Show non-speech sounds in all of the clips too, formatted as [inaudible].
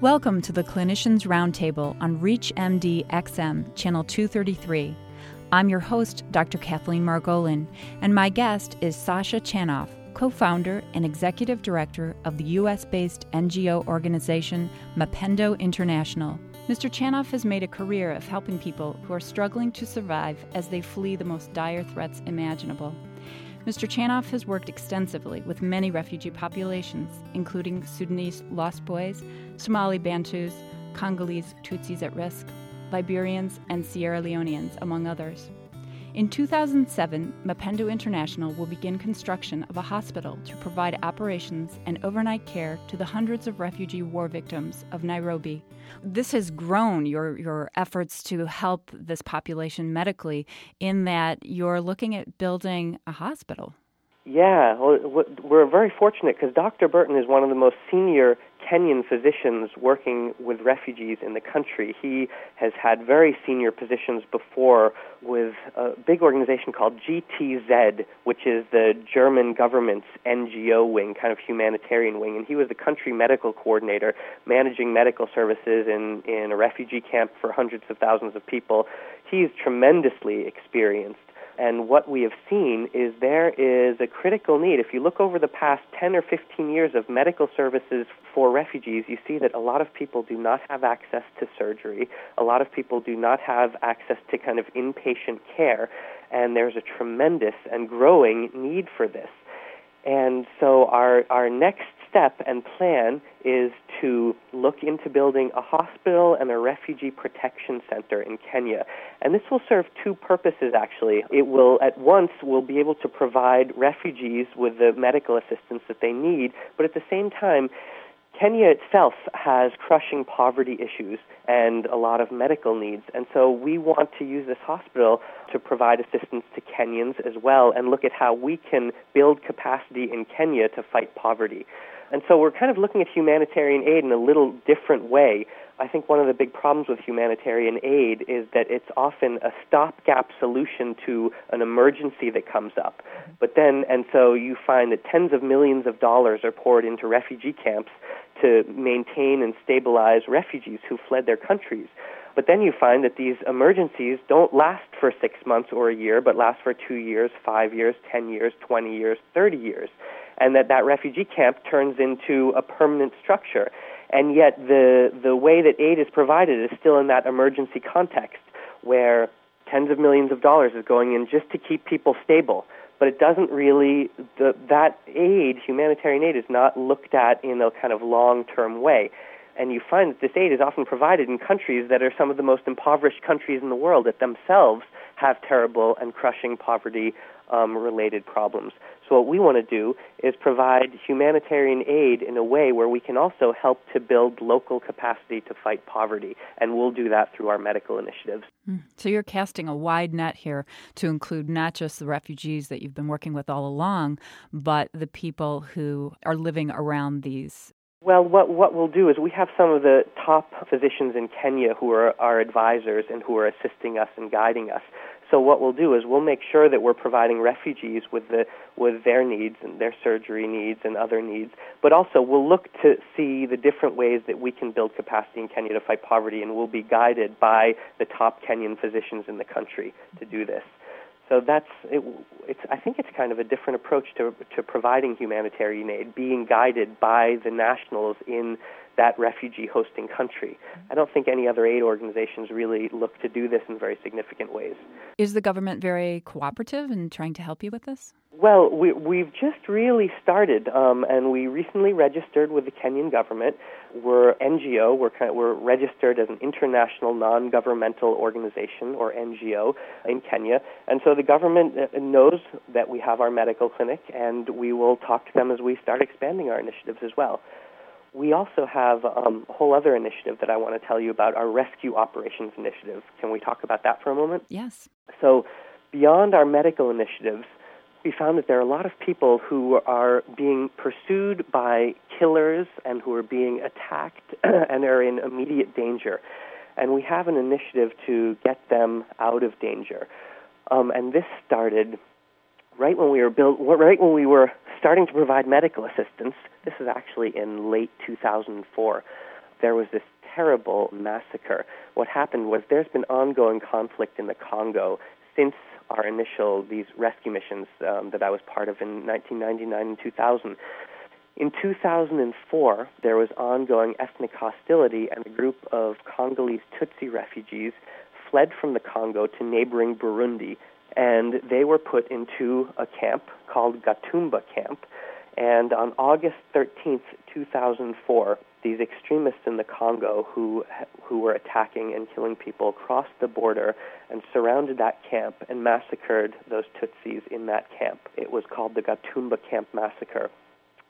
Welcome to the Clinicians Roundtable on ReachMD XM, Channel 233. I'm your host, Dr. Kathleen Margolin, and my guest is Sasha Chanoff, co founder and executive director of the U.S. based NGO organization Mapendo International. Mr. Chanoff has made a career of helping people who are struggling to survive as they flee the most dire threats imaginable. Mr. Chanoff has worked extensively with many refugee populations, including Sudanese Lost Boys, Somali Bantus, Congolese Tutsis at risk, Liberians, and Sierra Leoneans, among others. In 2007, Mapendo International will begin construction of a hospital to provide operations and overnight care to the hundreds of refugee war victims of Nairobi. This has grown your, your efforts to help this population medically in that you're looking at building a hospital. Yeah, well, we're very fortunate because Dr. Burton is one of the most senior Kenyan physicians working with refugees in the country. He has had very senior positions before with a big organization called GTZ, which is the German government's NGO wing, kind of humanitarian wing. And he was the country medical coordinator, managing medical services in, in a refugee camp for hundreds of thousands of people. He's tremendously experienced and what we have seen is there is a critical need. If you look over the past 10 or 15 years of medical services for refugees, you see that a lot of people do not have access to surgery. A lot of people do not have access to kind of inpatient care. And there's a tremendous and growing need for this. And so our, our next step and plan is to look into building a hospital and a refugee protection center in Kenya. And this will serve two purposes actually. It will at once will be able to provide refugees with the medical assistance that they need, but at the same time Kenya itself has crushing poverty issues and a lot of medical needs. And so we want to use this hospital to provide assistance to Kenyans as well and look at how we can build capacity in Kenya to fight poverty. And so we're kind of looking at humanitarian aid in a little different way. I think one of the big problems with humanitarian aid is that it's often a stopgap solution to an emergency that comes up. But then, and so you find that tens of millions of dollars are poured into refugee camps to maintain and stabilize refugees who fled their countries. But then you find that these emergencies don't last for six months or a year, but last for two years, five years, ten years, twenty years, thirty years and that that refugee camp turns into a permanent structure. And yet the, the way that aid is provided is still in that emergency context where tens of millions of dollars is going in just to keep people stable. But it doesn't really, the, that aid, humanitarian aid, is not looked at in a kind of long term way. And you find that this aid is often provided in countries that are some of the most impoverished countries in the world that themselves have terrible and crushing poverty um, related problems. So, what we want to do is provide humanitarian aid in a way where we can also help to build local capacity to fight poverty. And we'll do that through our medical initiatives. Hmm. So, you're casting a wide net here to include not just the refugees that you've been working with all along, but the people who are living around these well, what, what we'll do is we have some of the top physicians in Kenya who are our advisors and who are assisting us and guiding us. So what we'll do is we'll make sure that we're providing refugees with the with their needs and their surgery needs and other needs, but also we'll look to see the different ways that we can build capacity in Kenya to fight poverty, and we'll be guided by the top Kenyan physicians in the country to do this. So that's it, it's I think it's kind of a different approach to to providing humanitarian aid, being guided by the nationals in that refugee hosting country. I don't think any other aid organizations really look to do this in very significant ways. Is the government very cooperative in trying to help you with this? Well, we, we've just really started, um, and we recently registered with the Kenyan government. We're NGO. We're kind of, we're registered as an international non-governmental organization, or NGO, in Kenya. And so the government uh, knows that we have our medical clinic, and we will talk to them as we start expanding our initiatives as well. We also have um, a whole other initiative that I want to tell you about, our Rescue Operations Initiative. Can we talk about that for a moment? Yes. So, beyond our medical initiatives, we found that there are a lot of people who are being pursued by killers and who are being attacked [clears throat] and are in immediate danger. And we have an initiative to get them out of danger. Um, and this started right when we were built, right when we were starting to provide medical assistance. This is actually in late 2004. there was this terrible massacre. What happened was there's been ongoing conflict in the Congo since our initial these rescue missions um, that I was part of in 1999 and 2000. In 2004, there was ongoing ethnic hostility, and a group of Congolese Tutsi refugees fled from the Congo to neighboring Burundi, and they were put into a camp called Gatumba Camp. And on August 13th, 2004, these extremists in the Congo who who were attacking and killing people crossed the border and surrounded that camp and massacred those Tutsis in that camp. It was called the Gatumba Camp Massacre.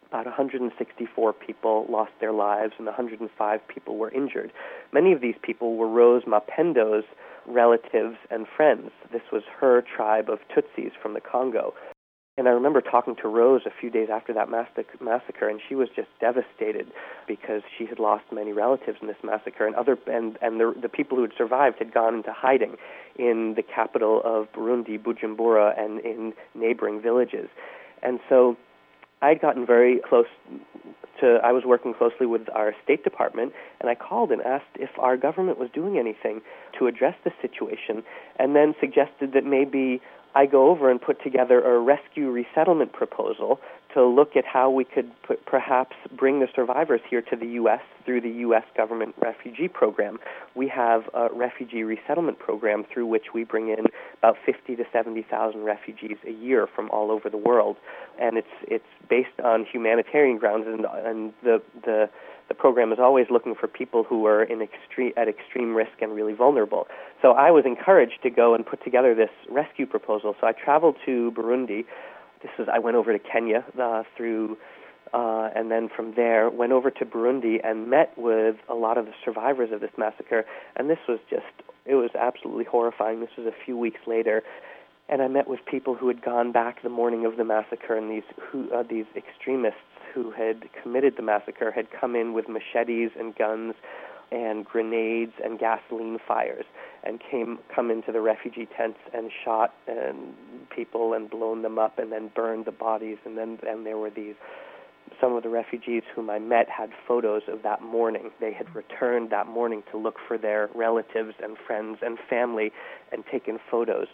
About 164 people lost their lives and 105 people were injured. Many of these people were Rose Mapendo's relatives and friends. This was her tribe of Tutsis from the Congo. And I remember talking to Rose a few days after that massacre, and she was just devastated because she had lost many relatives in this massacre, and other and and the the people who had survived had gone into hiding in the capital of Burundi, Bujumbura, and in neighboring villages. And so I'd gotten very close to, I was working closely with our State Department, and I called and asked if our government was doing anything to address the situation, and then suggested that maybe I go over and put together a rescue resettlement proposal to look at how we could put, perhaps bring the survivors here to the U.S. through the U.S. government refugee program. We have a refugee resettlement program through which we bring in about 50 to 70,000 refugees a year from all over the world, and it's it's based on humanitarian grounds, and, and the the the program is always looking for people who are in extreme, at extreme risk and really vulnerable. So I was encouraged to go and put together this rescue proposal. So I traveled to Burundi. This was I went over to Kenya uh, through, uh, and then from there went over to Burundi and met with a lot of the survivors of this massacre. And this was just it was absolutely horrifying. This was a few weeks later, and I met with people who had gone back the morning of the massacre, and these who uh, these extremists who had committed the massacre had come in with machetes and guns and grenades and gasoline fires and came come into the refugee tents and shot and people and blown them up and then burned the bodies and then and there were these some of the refugees whom I met had photos of that morning. They had returned that morning to look for their relatives and friends and family and taken photos.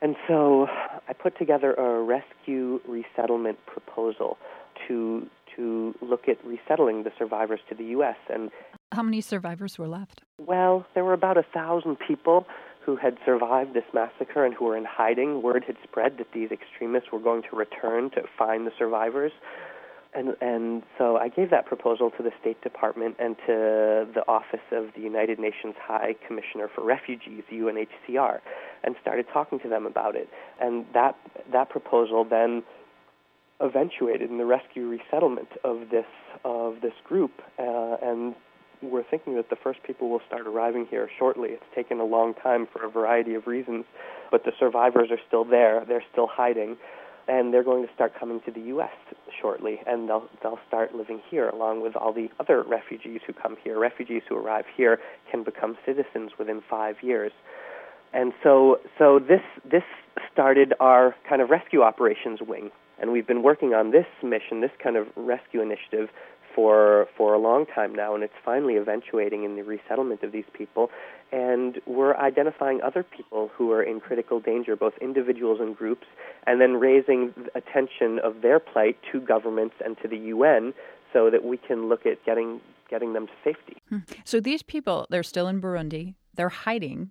And so I put together a rescue resettlement proposal to to look at resettling the survivors to the U.S. And how many survivors were left? Well, there were about a thousand people who had survived this massacre and who were in hiding. Word had spread that these extremists were going to return to find the survivors. And, and so I gave that proposal to the State Department and to the Office of the United Nations High Commissioner for Refugees, UNHCR, and started talking to them about it. And that that proposal then eventuated in the rescue resettlement of this of this group, uh, and we're thinking that the first people will start arriving here shortly. It's taken a long time for a variety of reasons, but the survivors are still there. They're still hiding, and they're going to start coming to the U.S. shortly, and they'll they'll start living here along with all the other refugees who come here. Refugees who arrive here can become citizens within five years, and so so this this started our kind of rescue operations wing and we've been working on this mission, this kind of rescue initiative, for for a long time now, and it's finally eventuating in the resettlement of these people. And we're identifying other people who are in critical danger, both individuals and groups, and then raising attention of their plight to governments and to the UN, so that we can look at getting getting them to safety. Hmm. So these people, they're still in Burundi. They're hiding,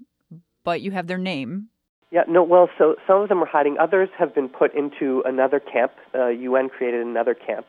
but you have their name yeah, no, well, so some of them are hiding. Others have been put into another camp. Uh, UN created another camp.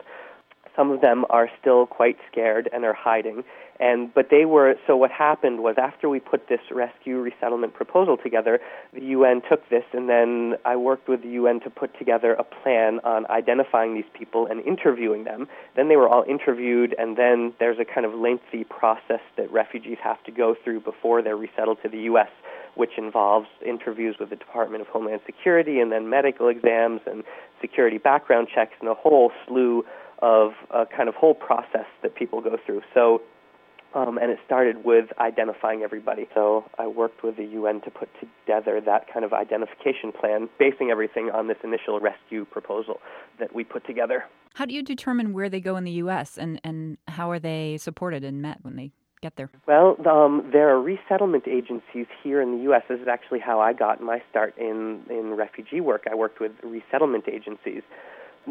Some of them are still quite scared and are hiding. And but they were so what happened was after we put this rescue resettlement proposal together, the UN took this and then I worked with the UN to put together a plan on identifying these people and interviewing them. Then they were all interviewed and then there's a kind of lengthy process that refugees have to go through before they're resettled to the US which involves interviews with the Department of Homeland Security and then medical exams and security background checks and a whole slew of a kind of whole process that people go through. So Um, and it started with identifying everybody. So I worked with the UN to put together that kind of identification plan, basing everything on this initial rescue proposal that we put together. How do you determine where they go in the U.S. and, and how are they supported and met when they get there? Well, um, there are resettlement agencies here in the U.S. This is actually how I got my start in, in refugee work. I worked with resettlement agencies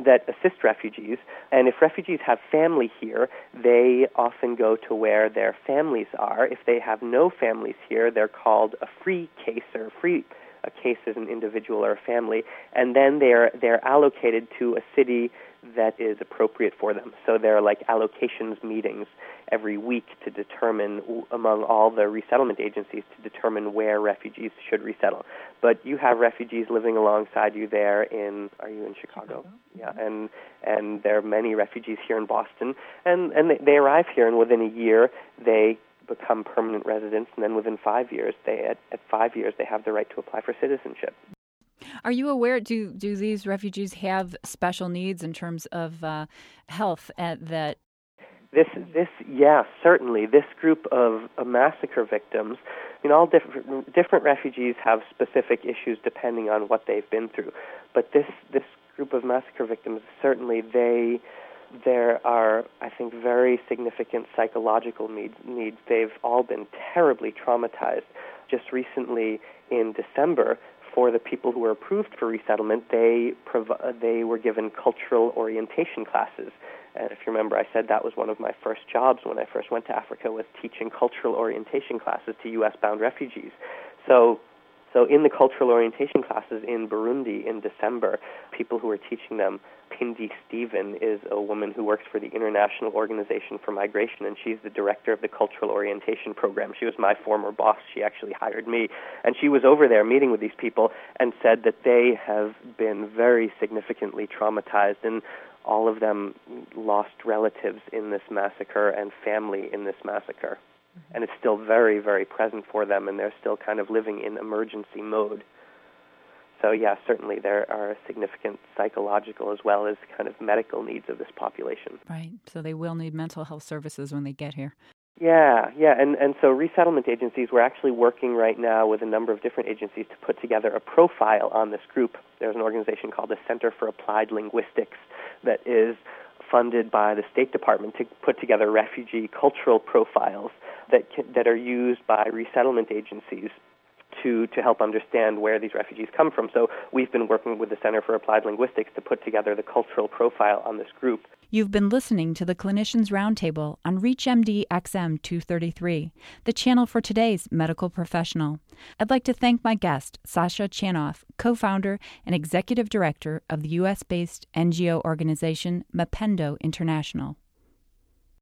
that assist refugees. And if refugees have family here, they often go to where their families are. If they have no families here, they're called a free case or free a case as an individual or a family, and then they're they're allocated to a city that is appropriate for them. So there are like allocations meetings every week to determine among all the resettlement agencies to determine where refugees should resettle. But you have refugees living alongside you there in are you in Chicago? Chicago? Yeah, and and there are many refugees here in Boston and and they, they arrive here and within a year they become permanent residents and then within 5 years they at, at 5 years they have the right to apply for citizenship. Are you aware? Do do these refugees have special needs in terms of uh, health at, that? This this yeah certainly this group of uh, massacre victims, you know, all different different refugees have specific issues depending on what they've been through, but this this group of massacre victims certainly they there are, I think, very significant psychological needs. Needs. They've all been terribly traumatized. Just recently, in December, for the people who were approved for resettlement, they prov- they were given cultural orientation classes. And if you remember, I said that was one of my first jobs when I first went to Africa was teaching cultural orientation classes to U.S. bound refugees. So so in the cultural orientation classes in Burundi in December, people who were teaching them, Pindi Stephen is a woman who works for the International Organization for Migration, and she's the director of the cultural orientation program. She was my former boss. She actually hired me, and she was over there meeting with these people and said that they have been very significantly traumatized and all of them lost relatives in this massacre and family in this massacre Mm-hmm. and it's still very, very present for them, and they're still kind of living in emergency mode. So, yeah, certainly there are significant psychological as well as kind of medical needs of this population. Right. So they will need mental health services when they get here. Yeah, yeah, and and so resettlement agencies. We're actually working right now with a number of different agencies to put together a profile on this group. There's an organization called the Center for Applied Linguistics that is funded by the State Department to put together refugee cultural profiles that can, that are used by resettlement agencies to, to help understand where these refugees come from. So we've been working with the Center for Applied Linguistics to put together the cultural profile on this group. You've been listening to the Clinicians Roundtable on ReachMD XM 233, the channel for today's medical professional. I'd like to thank my guest, Sasha Chanoff, co founder and executive director of the U.S. based NGO organization Mapendo International.